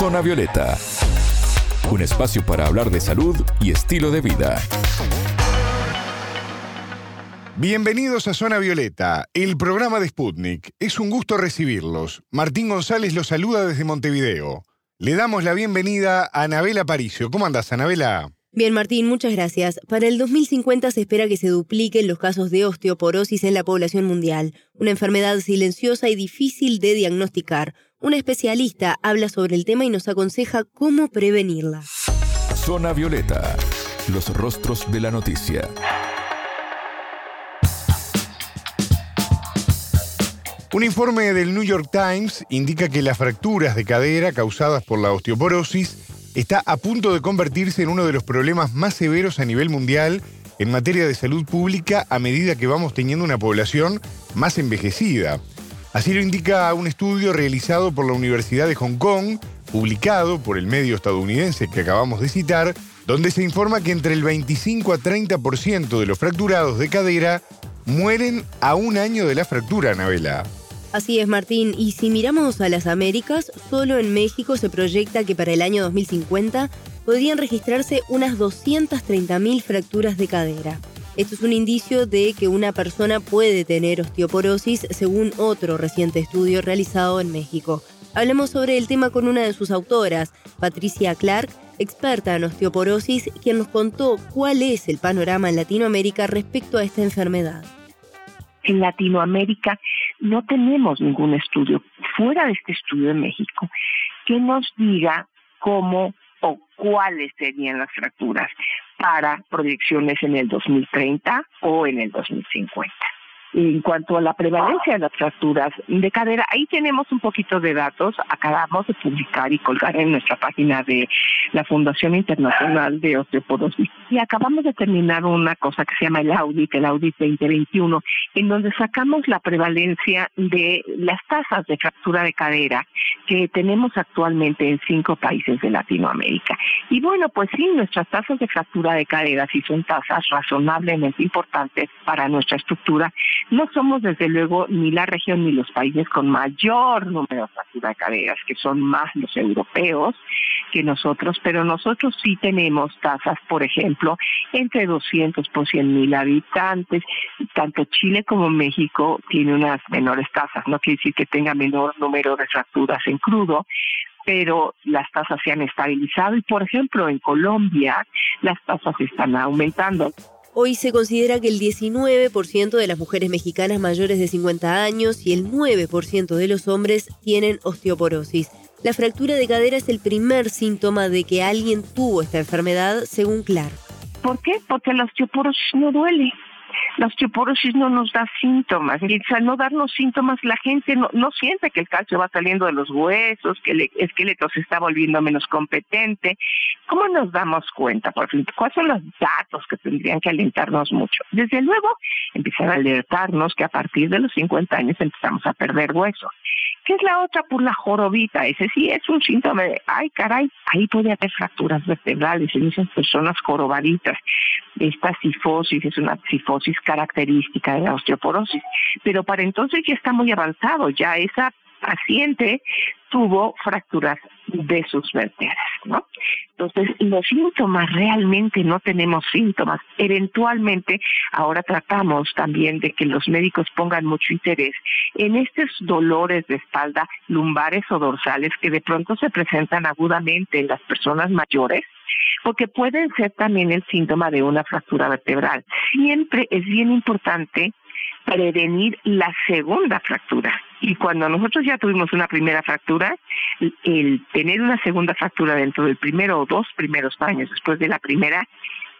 Zona Violeta, un espacio para hablar de salud y estilo de vida. Bienvenidos a Zona Violeta, el programa de Sputnik. Es un gusto recibirlos. Martín González los saluda desde Montevideo. Le damos la bienvenida a Anabela Paricio. ¿Cómo andas, Anabela? Bien, Martín, muchas gracias. Para el 2050 se espera que se dupliquen los casos de osteoporosis en la población mundial, una enfermedad silenciosa y difícil de diagnosticar. Un especialista habla sobre el tema y nos aconseja cómo prevenirla. Zona Violeta, los rostros de la noticia. Un informe del New York Times indica que las fracturas de cadera causadas por la osteoporosis está a punto de convertirse en uno de los problemas más severos a nivel mundial en materia de salud pública a medida que vamos teniendo una población más envejecida. Así lo indica un estudio realizado por la Universidad de Hong Kong, publicado por el medio estadounidense que acabamos de citar, donde se informa que entre el 25 a 30% de los fracturados de cadera mueren a un año de la fractura, Anabela. Así es, Martín. Y si miramos a las Américas, solo en México se proyecta que para el año 2050 podrían registrarse unas 230.000 fracturas de cadera. Esto es un indicio de que una persona puede tener osteoporosis según otro reciente estudio realizado en México. Hablemos sobre el tema con una de sus autoras, Patricia Clark, experta en osteoporosis, quien nos contó cuál es el panorama en Latinoamérica respecto a esta enfermedad. En Latinoamérica no tenemos ningún estudio fuera de este estudio en México que nos diga cómo o cuáles serían las fracturas para proyecciones en el 2030 o en el 2050. En cuanto a la prevalencia de las fracturas de cadera, ahí tenemos un poquito de datos. Acabamos de publicar y colgar en nuestra página de la Fundación Internacional de Osteoporosis. Y acabamos de terminar una cosa que se llama el audit, el audit 2021, en donde sacamos la prevalencia de las tasas de fractura de cadera que tenemos actualmente en cinco países de Latinoamérica. Y bueno, pues sí, nuestras tasas de fractura de cadera sí son tasas razonablemente importantes para nuestra estructura no somos desde luego ni la región ni los países con mayor número de fractura de caderas, que son más los europeos que nosotros, pero nosotros sí tenemos tasas, por ejemplo, entre 200 por 100 mil habitantes. Tanto Chile como México tiene unas menores tasas, no quiere decir que tenga menor número de fracturas en crudo, pero las tasas se han estabilizado y, por ejemplo, en Colombia las tasas están aumentando. Hoy se considera que el 19% de las mujeres mexicanas mayores de 50 años y el 9% de los hombres tienen osteoporosis. La fractura de cadera es el primer síntoma de que alguien tuvo esta enfermedad, según Clark. ¿Por qué? Porque la osteoporosis no duele la osteoporosis no nos da síntomas. Y al no darnos síntomas, la gente no, no siente que el calcio va saliendo de los huesos, que el esqueleto se está volviendo menos competente. ¿Cómo nos damos cuenta? Por ejemplo, ¿cuáles son los datos que tendrían que alentarnos mucho? Desde luego, empezar a alertarnos que a partir de los 50 años empezamos a perder huesos. ¿Qué es la otra? Por la jorobita. Ese sí es un síntoma de, ay, caray, ahí puede haber fracturas vertebrales en esas personas jorobaditas. Esta sifosis es una sifosis característica de la osteoporosis. Pero para entonces ya está muy avanzado, ya esa paciente tuvo fracturas de sus vértebras, ¿no? Entonces, los síntomas realmente no tenemos síntomas. Eventualmente, ahora tratamos también de que los médicos pongan mucho interés en estos dolores de espalda lumbares o dorsales que de pronto se presentan agudamente en las personas mayores porque pueden ser también el síntoma de una fractura vertebral. Siempre es bien importante prevenir la segunda fractura. Y cuando nosotros ya tuvimos una primera fractura, el tener una segunda fractura dentro del primero o dos primeros años después de la primera,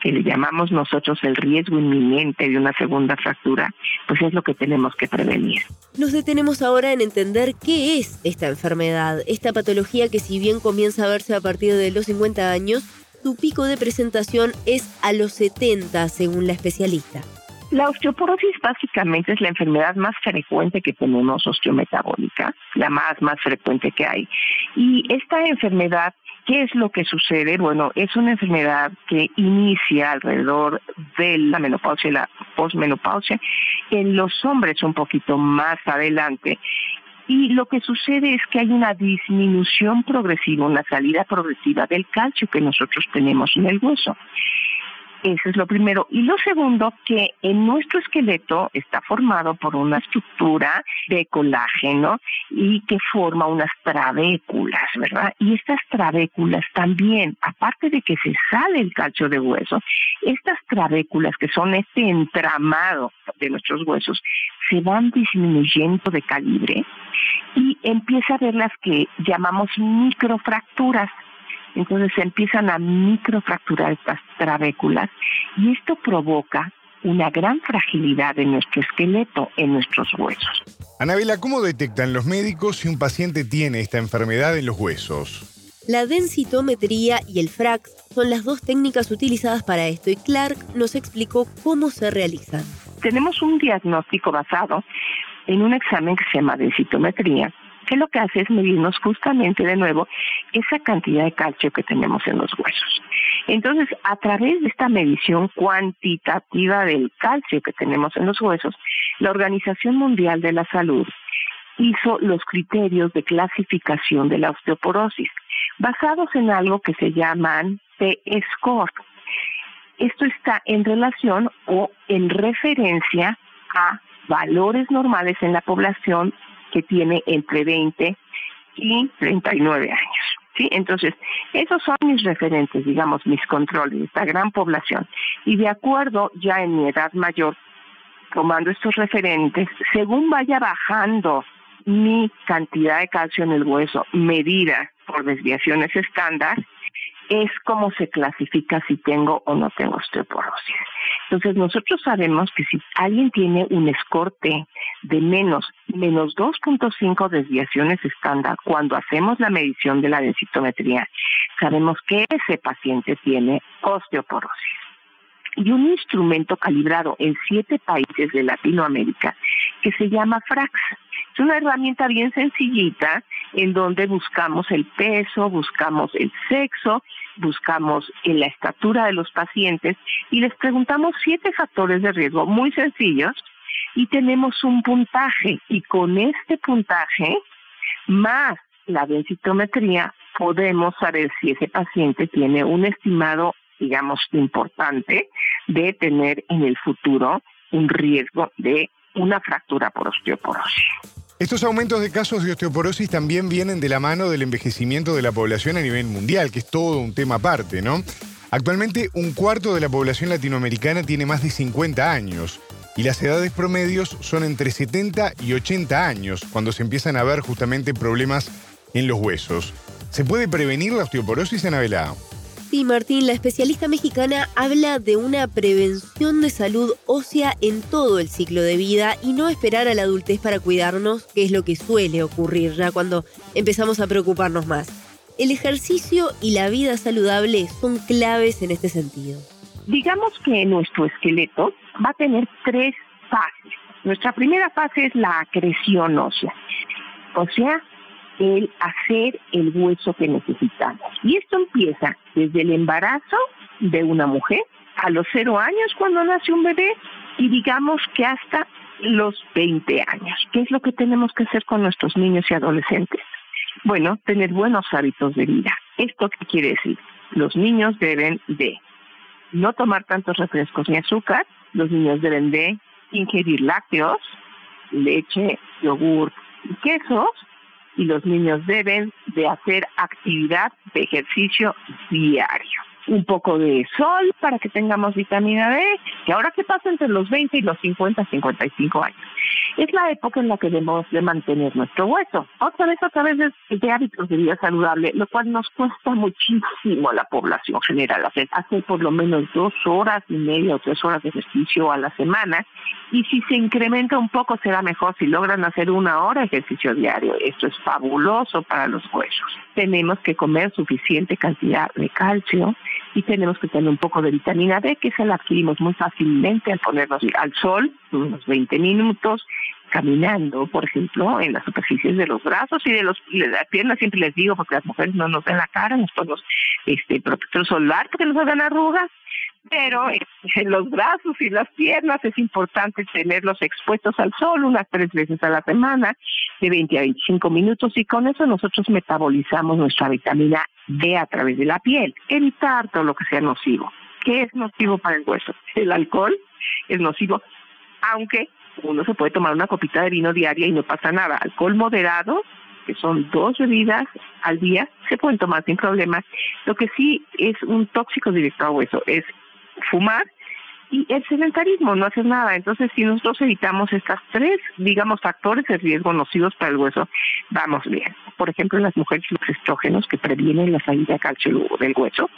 que le llamamos nosotros el riesgo inminente de una segunda fractura, pues es lo que tenemos que prevenir. Nos detenemos ahora en entender qué es esta enfermedad, esta patología que si bien comienza a verse a partir de los 50 años, su pico de presentación es a los 70 según la especialista. La osteoporosis básicamente es la enfermedad más frecuente que tenemos osteometabólica, la más más frecuente que hay. Y esta enfermedad, ¿qué es lo que sucede? Bueno, es una enfermedad que inicia alrededor de la menopausia y la posmenopausia, en los hombres un poquito más adelante y lo que sucede es que hay una disminución progresiva, una salida progresiva del calcio que nosotros tenemos en el hueso. Eso es lo primero. Y lo segundo, que en nuestro esqueleto está formado por una estructura de colágeno y que forma unas trabéculas, ¿verdad? Y estas trabéculas también, aparte de que se sale el calcio de hueso, estas trabéculas que son este entramado de nuestros huesos, se van disminuyendo de calibre y empieza a ver las que llamamos microfracturas entonces se empiezan a microfracturar estas trabéculas y esto provoca una gran fragilidad en nuestro esqueleto, en nuestros huesos. Anabela, ¿cómo detectan los médicos si un paciente tiene esta enfermedad en los huesos? La densitometría y el FRAX son las dos técnicas utilizadas para esto y Clark nos explicó cómo se realizan. Tenemos un diagnóstico basado en un examen que se llama densitometría que lo que hace es medirnos justamente de nuevo esa cantidad de calcio que tenemos en los huesos. Entonces, a través de esta medición cuantitativa del calcio que tenemos en los huesos, la Organización Mundial de la Salud hizo los criterios de clasificación de la osteoporosis, basados en algo que se llaman P-score. Esto está en relación o en referencia a valores normales en la población que tiene entre 20 y 39 años. ¿sí? Entonces, esos son mis referentes, digamos, mis controles, esta gran población. Y de acuerdo ya en mi edad mayor, tomando estos referentes, según vaya bajando mi cantidad de calcio en el hueso medida por desviaciones estándar, es como se clasifica si tengo o no tengo osteoporosis. Entonces nosotros sabemos que si alguien tiene un escorte de menos, menos 2.5 desviaciones estándar cuando hacemos la medición de la densitometría, sabemos que ese paciente tiene osteoporosis. Y un instrumento calibrado en siete países de Latinoamérica que se llama FRAX. Es una herramienta bien sencillita en donde buscamos el peso, buscamos el sexo, buscamos en la estatura de los pacientes y les preguntamos siete factores de riesgo muy sencillos y tenemos un puntaje y con este puntaje más la densitometría podemos saber si ese paciente tiene un estimado, digamos, importante de tener en el futuro un riesgo de una fractura por osteoporosis. Estos aumentos de casos de osteoporosis también vienen de la mano del envejecimiento de la población a nivel mundial, que es todo un tema aparte, ¿no? Actualmente un cuarto de la población latinoamericana tiene más de 50 años y las edades promedios son entre 70 y 80 años cuando se empiezan a ver justamente problemas en los huesos. ¿Se puede prevenir la osteoporosis, Anabela? Sí, Martín, la especialista mexicana habla de una prevención de salud ósea en todo el ciclo de vida y no esperar a la adultez para cuidarnos, que es lo que suele ocurrir ya cuando empezamos a preocuparnos más. El ejercicio y la vida saludable son claves en este sentido. Digamos que nuestro esqueleto va a tener tres fases. Nuestra primera fase es la acreción ósea. O sea, el hacer el hueso que necesitamos. Y esto empieza desde el embarazo de una mujer a los cero años cuando nace un bebé y digamos que hasta los 20 años. ¿Qué es lo que tenemos que hacer con nuestros niños y adolescentes? Bueno, tener buenos hábitos de vida. ¿Esto qué quiere decir? Los niños deben de no tomar tantos refrescos ni azúcar, los niños deben de ingerir lácteos, leche, yogur y quesos, y los niños deben de hacer actividad de ejercicio diario. Un poco de sol para que tengamos vitamina D, que ahora qué pasa entre los 20 y los 50, 55 años es la época en la que debemos de mantener nuestro hueso. Otra vez a través de, hábitos de vida saludable, lo cual nos cuesta muchísimo a la población general hacer, hacer por lo menos dos horas y media o tres horas de ejercicio a la semana. Y si se incrementa un poco será mejor si logran hacer una hora de ejercicio diario. Esto es fabuloso para los huesos. Tenemos que comer suficiente cantidad de calcio y tenemos que tener un poco de vitamina D, que se la adquirimos muy fácilmente al ponernos al sol unos 20 minutos caminando, por ejemplo, en las superficies de los brazos y de, los, las piernas, siempre les digo, porque las mujeres no nos ven la cara, nos ponemos este protector solar porque nos hagan arrugas, pero en los brazos y las piernas es importante tenerlos expuestos al sol unas tres veces a la semana, de 20 a 25 minutos, y con eso nosotros metabolizamos nuestra vitamina D a través de la piel. Evitar todo lo que sea nocivo. ¿Qué es nocivo para el hueso? El alcohol es nocivo, aunque uno se puede tomar una copita de vino diaria y no pasa nada. Alcohol moderado que son dos bebidas al día, se pueden tomar sin problemas. Lo que sí es un tóxico directo a hueso es fumar y el sedentarismo, no hacer nada. Entonces, si nosotros evitamos estas tres, digamos, factores de riesgo nocivos para el hueso, vamos bien. Por ejemplo, en las mujeres los estrógenos que previenen la salida de calcio del hueso.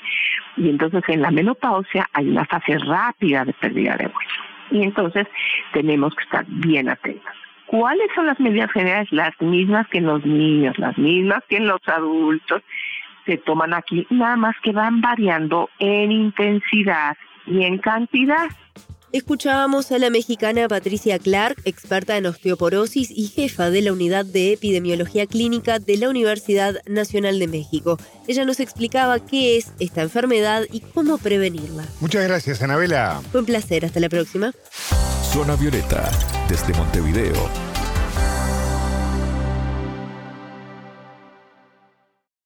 Y entonces en la menopausia hay una fase rápida de pérdida de hueso. Y entonces tenemos que estar bien atentos. ¿Cuáles son las medidas generales? Las mismas que en los niños, las mismas que en los adultos se toman aquí, nada más que van variando en intensidad y en cantidad. Escuchábamos a la mexicana Patricia Clark, experta en osteoporosis y jefa de la unidad de epidemiología clínica de la Universidad Nacional de México. Ella nos explicaba qué es esta enfermedad y cómo prevenirla. Muchas gracias, Anabela. Fue un placer, hasta la próxima. Zona Violeta, desde Montevideo,